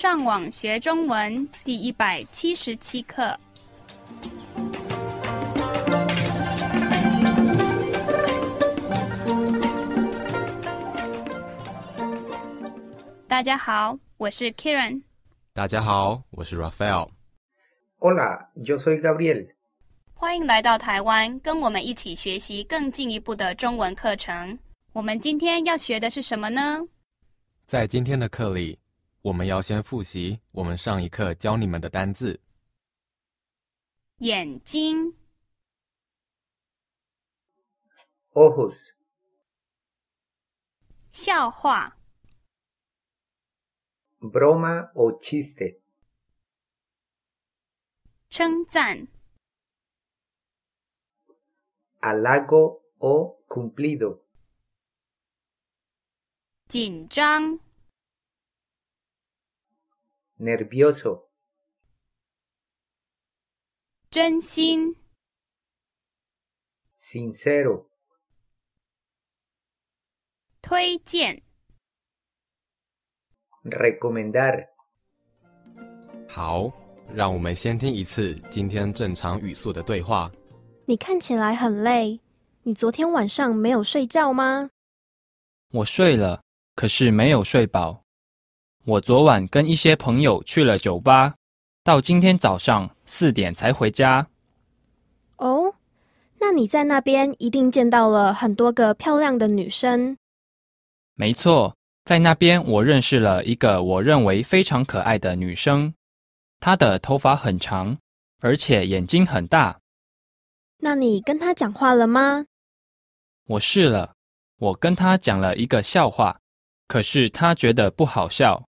上网学中文第一百七十七课。大家好，我是 Kieran。大家好，我是 Raphael。Hola, yo soy Gabriel. 欢迎来到台湾，跟我们一起学习更进一步的中文课程。我们今天要学的是什么呢？在今天的课里，我们要先复习我们上一课教你们的单字。眼睛、Ojos, 笑话、broma o chiste, 称赞、halago o cumplido, 紧张、nervioso, 真心、sincero, 推荐。recomendar. 好，让我们先听一次今天正常语速的对话。你看起来很累，你昨天晚上没有睡觉吗？我睡了，可是没有睡饱。我昨晚跟一些朋友去了酒吧，到今天早上四点才回家。哦，那你在那边一定见到了很多个漂亮的女生。没错，在那边我认识了一个我认为非常可爱的女生，她的头发很长，而且眼睛很大。那你跟她讲话了吗？我试了，我跟她讲了一个笑话，可是她觉得不好笑。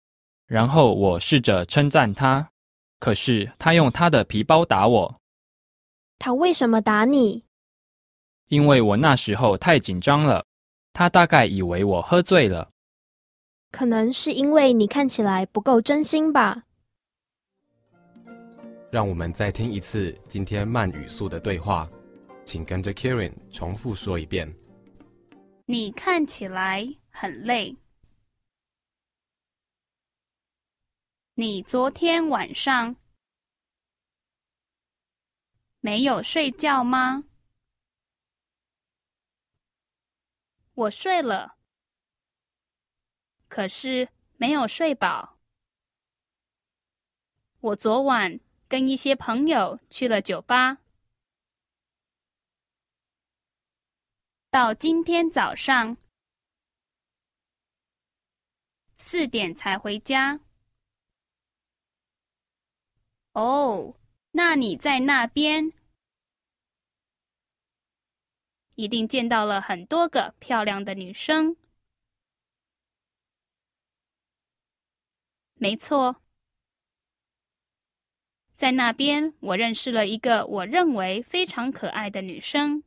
然后我试着称赞他，可是他用他的皮包打我。他为什么打你？因为我那时候太紧张了，他大概以为我喝醉了。可能是因为你看起来不够真心吧。让我们再听一次今天慢语速的对话，请跟着 Kieran 重复说一遍。你看起来很累。你昨天晚上没有睡觉吗？我睡了，可是没有睡饱。我昨晚跟一些朋友去了酒吧，到今天早上四点才回家。哦，那你在那边一定见到了很多个漂亮的女生。没错，在那边我认识了一个我认为非常可爱的女生。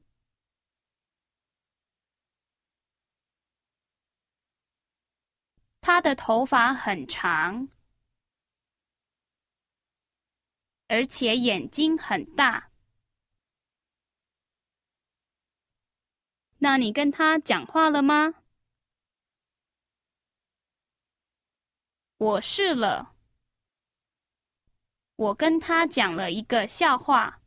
她的头发很长，而且眼睛很大。那你跟他讲话了吗？我试了，我跟他讲了一个笑话，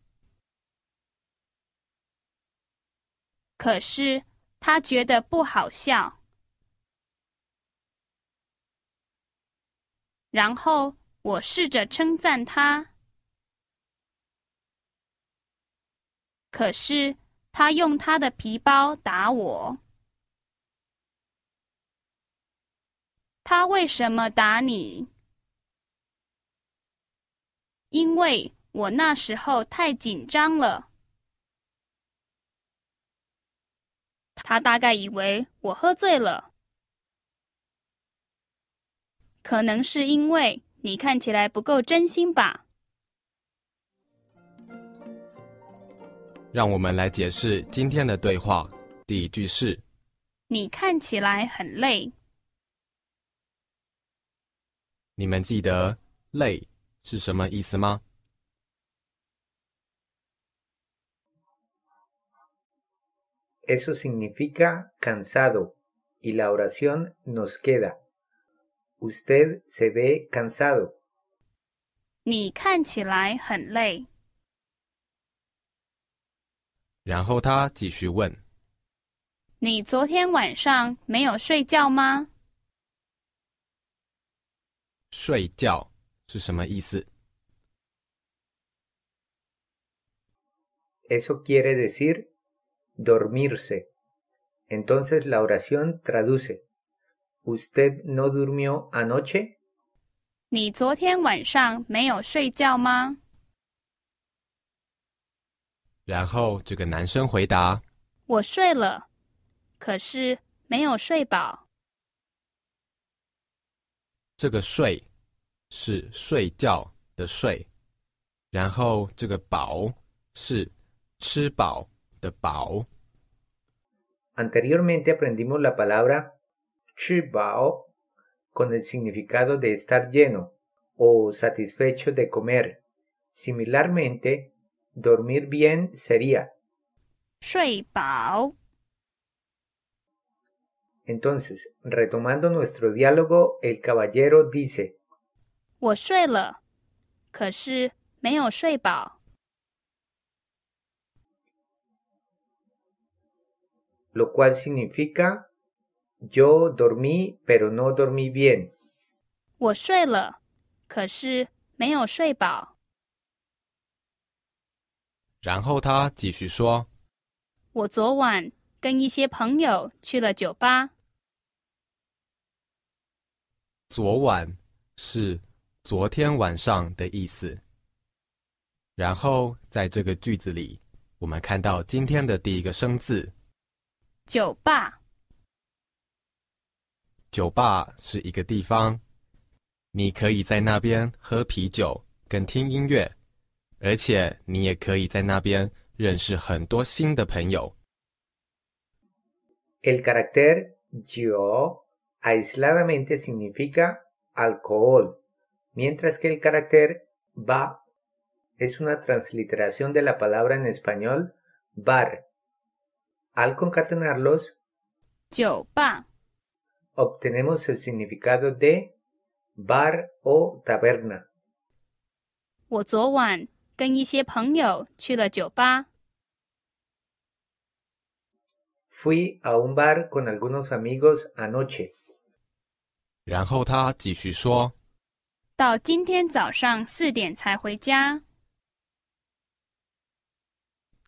可是他觉得不好笑。然后我试着称赞他，可是他用他的皮包打我。他为什么打你？因为我那时候太紧张了。他大概以为我喝醉了。可能是因为你看起来不够真心吧。让我们来解释今天的对话。第一句是你看起来很累。你们记得“累”是什么意思吗？Eso significa cansado y la oración nos queda. Usted se ve cansado. 你看起来很累。然后他继续问你昨天晚上没有睡觉吗？：“睡觉是什么意思？Eso quiere decir dormirse. Entonces la oración traduce, ¿Usted no durmió anoche? 你昨天晚上没有睡觉吗？然后这个男生回答我睡了，可是没有睡饱。：“这个睡是睡觉的睡，然后这个饱是吃饱的饱。Anteriormente aprendimos la palabra chibao con el significado de estar lleno o satisfecho de comer. Similarmente, dormir bien sería. 睡饱。 Entonces, retomando nuestro diálogo, el caballero dice, 我睡了，可是没有睡饱。 lo cual significa yo dormí pero no dormí bien. 我睡了，可是没有睡饱。 然后他继续说我昨晚跟一些朋友去了酒吧。：“昨晚是昨天晚上的意思。”然后在这个句子里，我们看到今天的第一个生字酒吧，“酒吧”是一个地方，你可以在那边喝啤酒跟听音乐，而且你也可以在那边认识很多新的朋友。 El carácter yo aisladamente significa alcohol, mientras que el carácter ba es una transliteración de la palabra en español bar. Al concatenarlos, 酒吧， obtenemos el significado de bar o taberna. 我昨晚 跟一些朋友去了酒吧。Fui a un bar con algunos amigos anoche. 然后他继续说到今天早上四点才回家。：“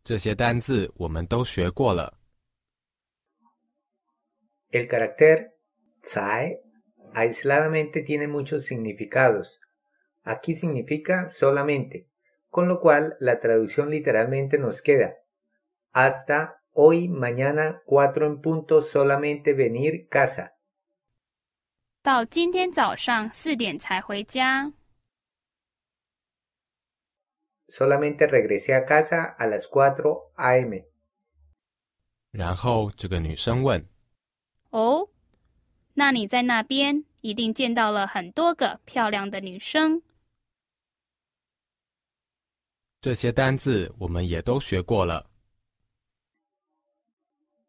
这些单字我们都学过了。El carácter tsai aisladamente tiene muchos significados. Aquí significa solamente, con lo cual la traducción literalmente nos queda. Hasta hoy, mañana, cuatro en punto, solamente venir casa. 到今天早上四点才回家。 Solamente regresé a casa a las 4 a.m. ”然后这个女生问哦，那你在那边一定见到了很多个漂亮的女生。：“ 这些单字我们也都学过了。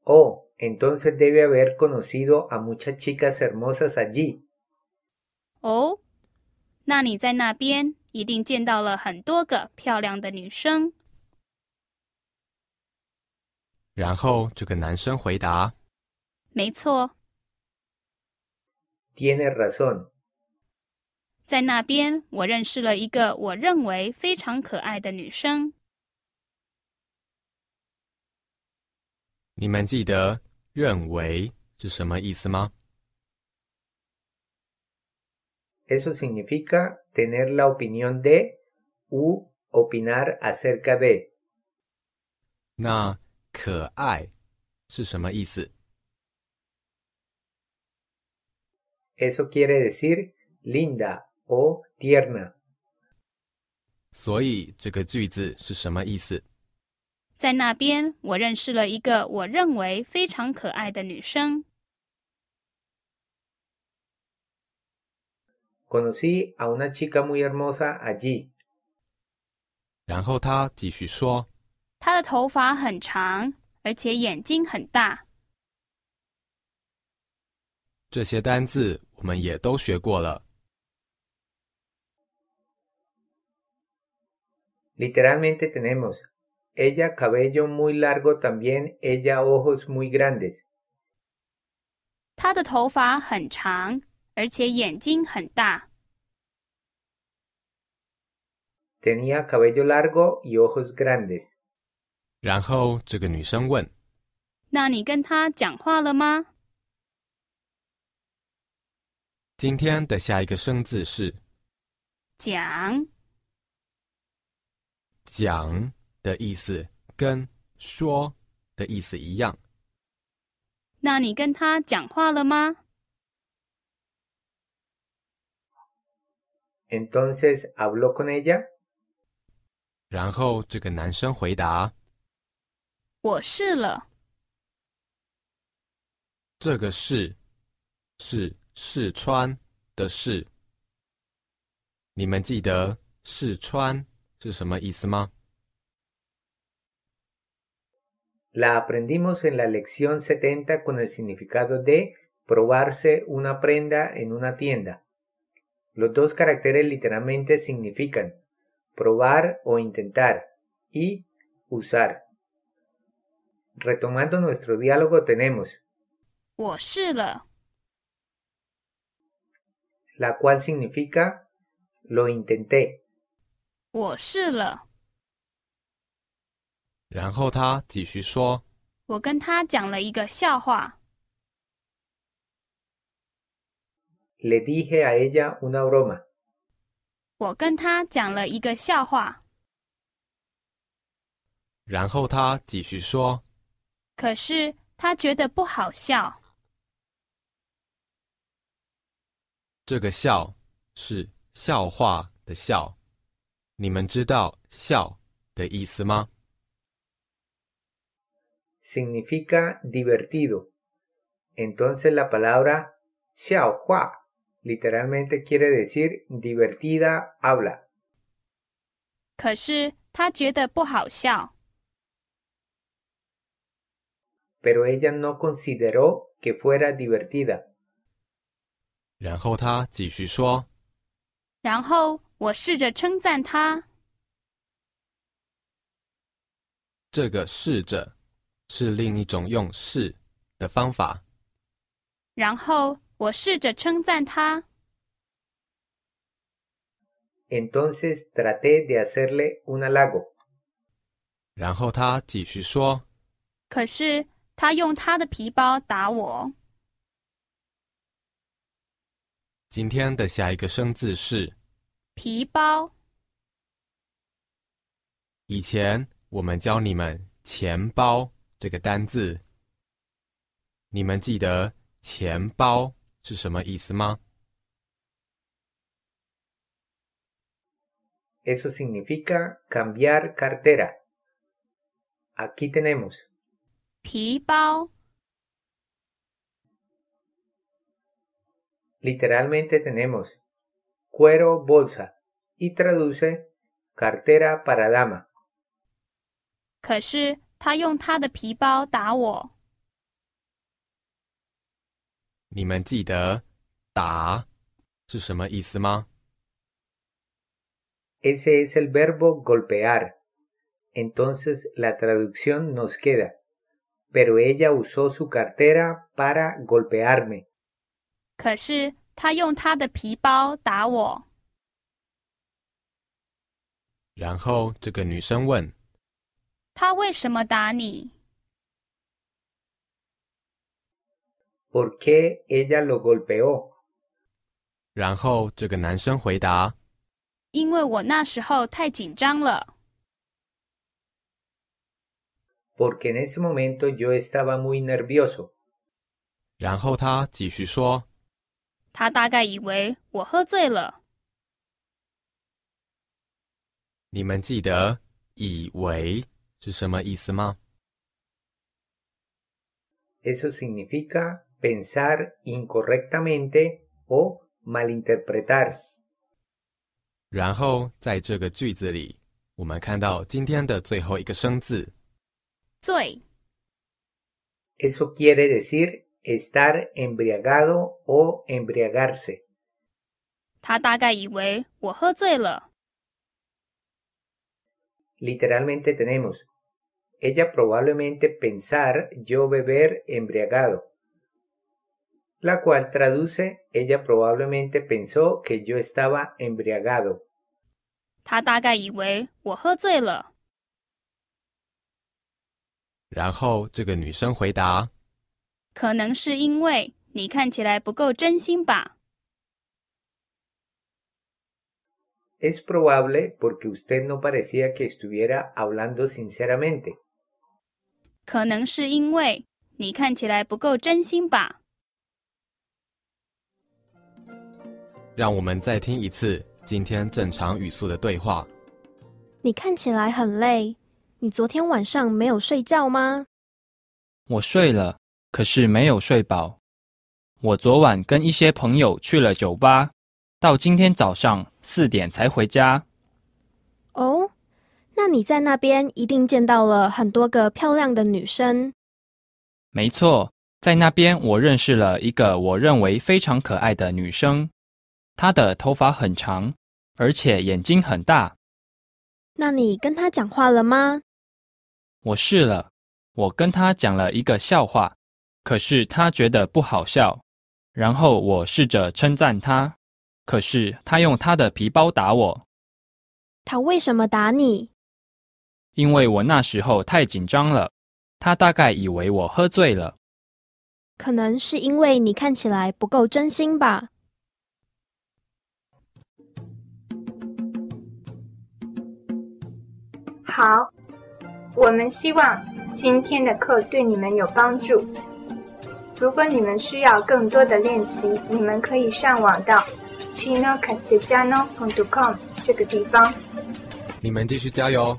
Oh, entonces debe haber conocido a muchas chicas hermosas allí. 哦，那你在那边一定见到了很多个漂亮的女生。”然后这个男生回答没错，Tienes razón. 在那边我认识了一个我认为非常可爱的女生。：“你们记得‘认为’是什么意思吗？Eso significa tener la opinión de u opinar acerca de. 那‘可爱’是什么意思？Eso quiere decir linda o tierna. 所以这个句子是什么意思？在那边我认识了一个我认为非常可爱的女生。Conocí a una chica muy hermosa allí. 然后他继续说她的头发很长，而且眼睛很大。：‘这些单字我们也都学过了。Literalmente tenemos ella cabello muy largo también, ella ojos muy grandes. 他的头发很长，而且眼睛很大。 Tenía cabello largo y ojos grandes. 然后这个女生问那你跟他讲话了吗？：“今天的下一个生字是讲。 讲的意思，跟说的意思一样。那你跟他讲话了吗？Entonces habló con ella. 然后这个男生回答我试了。：“这个是是试穿的试。你们记得试穿是什么意思吗？ La aprendimos en la lección 70 con el significado de probarse una prenda en una tienda. Los dos caracteres literalmente significan probar o intentar y usar. Retomando nuestro diálogo tenemos 我试了。 la cual significa lo intenté. 我试了。然后他继续说我跟他讲了一个笑话。Le dije a ella una broma. 我跟他讲了一个笑话。：“然后他继续说，可是他觉得不好笑。这个笑是笑话的笑。你们知道‘笑’的意思吗？significa divertido. Entonces la palabra xiaohua literalmente quiere decir divertida habla. 可是他觉得不好笑。Pero ella no consideró que fuera divertida. 然后他继续说，然后我试着称赞他。这个试着是另一种用试的方法。然后我试着称赞他。Entonces traté de hacerle un halago. 然后他继续说，可是他用他的皮包打我。今天的下一个生字是皮包。以前我们教你们“钱包”这个单字，你们记得“钱包”是什么意思吗？Eso significa cambiar cartera. Aquí tenemos 皮包。Literalmente tenemos cuero bolsa y traduce cartera para dama. 可是他用他的皮包打我。你们记得“打”是什么意思吗？ Ese es el verbo golpear. Entonces la traducción nos queda. Pero ella usó su cartera para golpearme. 可是 他用他的皮包打我。然后这个女生问他为什么打你？¿Por qué ella lo golpeó? 然后这个男生回答因为我那时候太紧张了。Porque en ese momento yo estaba muy nervioso. 然后他继续说他大概以为我喝醉了。：“你们记得‘以为’是什么意思吗？Eso significa pensar incorrectamente o malinterpretar. 然后在这个句子里，我们看到今天的最后一个生字，醉，Eso quiere decir estar embriagado o embriagarse. 他大概以为我喝醉了。 Literalmente tenemos, ella probablemente pensar yo beber embriagado, la cual traduce, ella probablemente pensó que yo estaba embriagado. 他大概以为我喝醉了。然后这个女生回答 可能是因为你看起来不够真心吧。Es probable porque usted no parecía que estuviera hablando sinceramente. 可能是因为你看起来不够真心吧。：“让我们再听一次今天正常语速的对话。你看起来很累，你昨天晚上没有睡觉吗？我睡了，可是没有睡饱。我昨晚跟一些朋友去了酒吧，到今天早上四点才回家。哦，那你在那边一定见到了很多个漂亮的女生。没错，在那边我认识了一个我认为非常可爱的女生，她的头发很长，而且眼睛很大。那你跟她讲话了吗？我试了，我跟她讲了一个笑话，可是他觉得不好笑。然后我试着称赞他，可是他用他的皮包打我，他为什么打你？因为我那时候太紧张了。他大概以为我喝醉了。可能是因为你看起来不够真心吧。好，我们希望今天的课对你们有帮助。如果你们需要更多的练习，你们可以上网到 chino castigiano.com 这个地方。你们继续加油！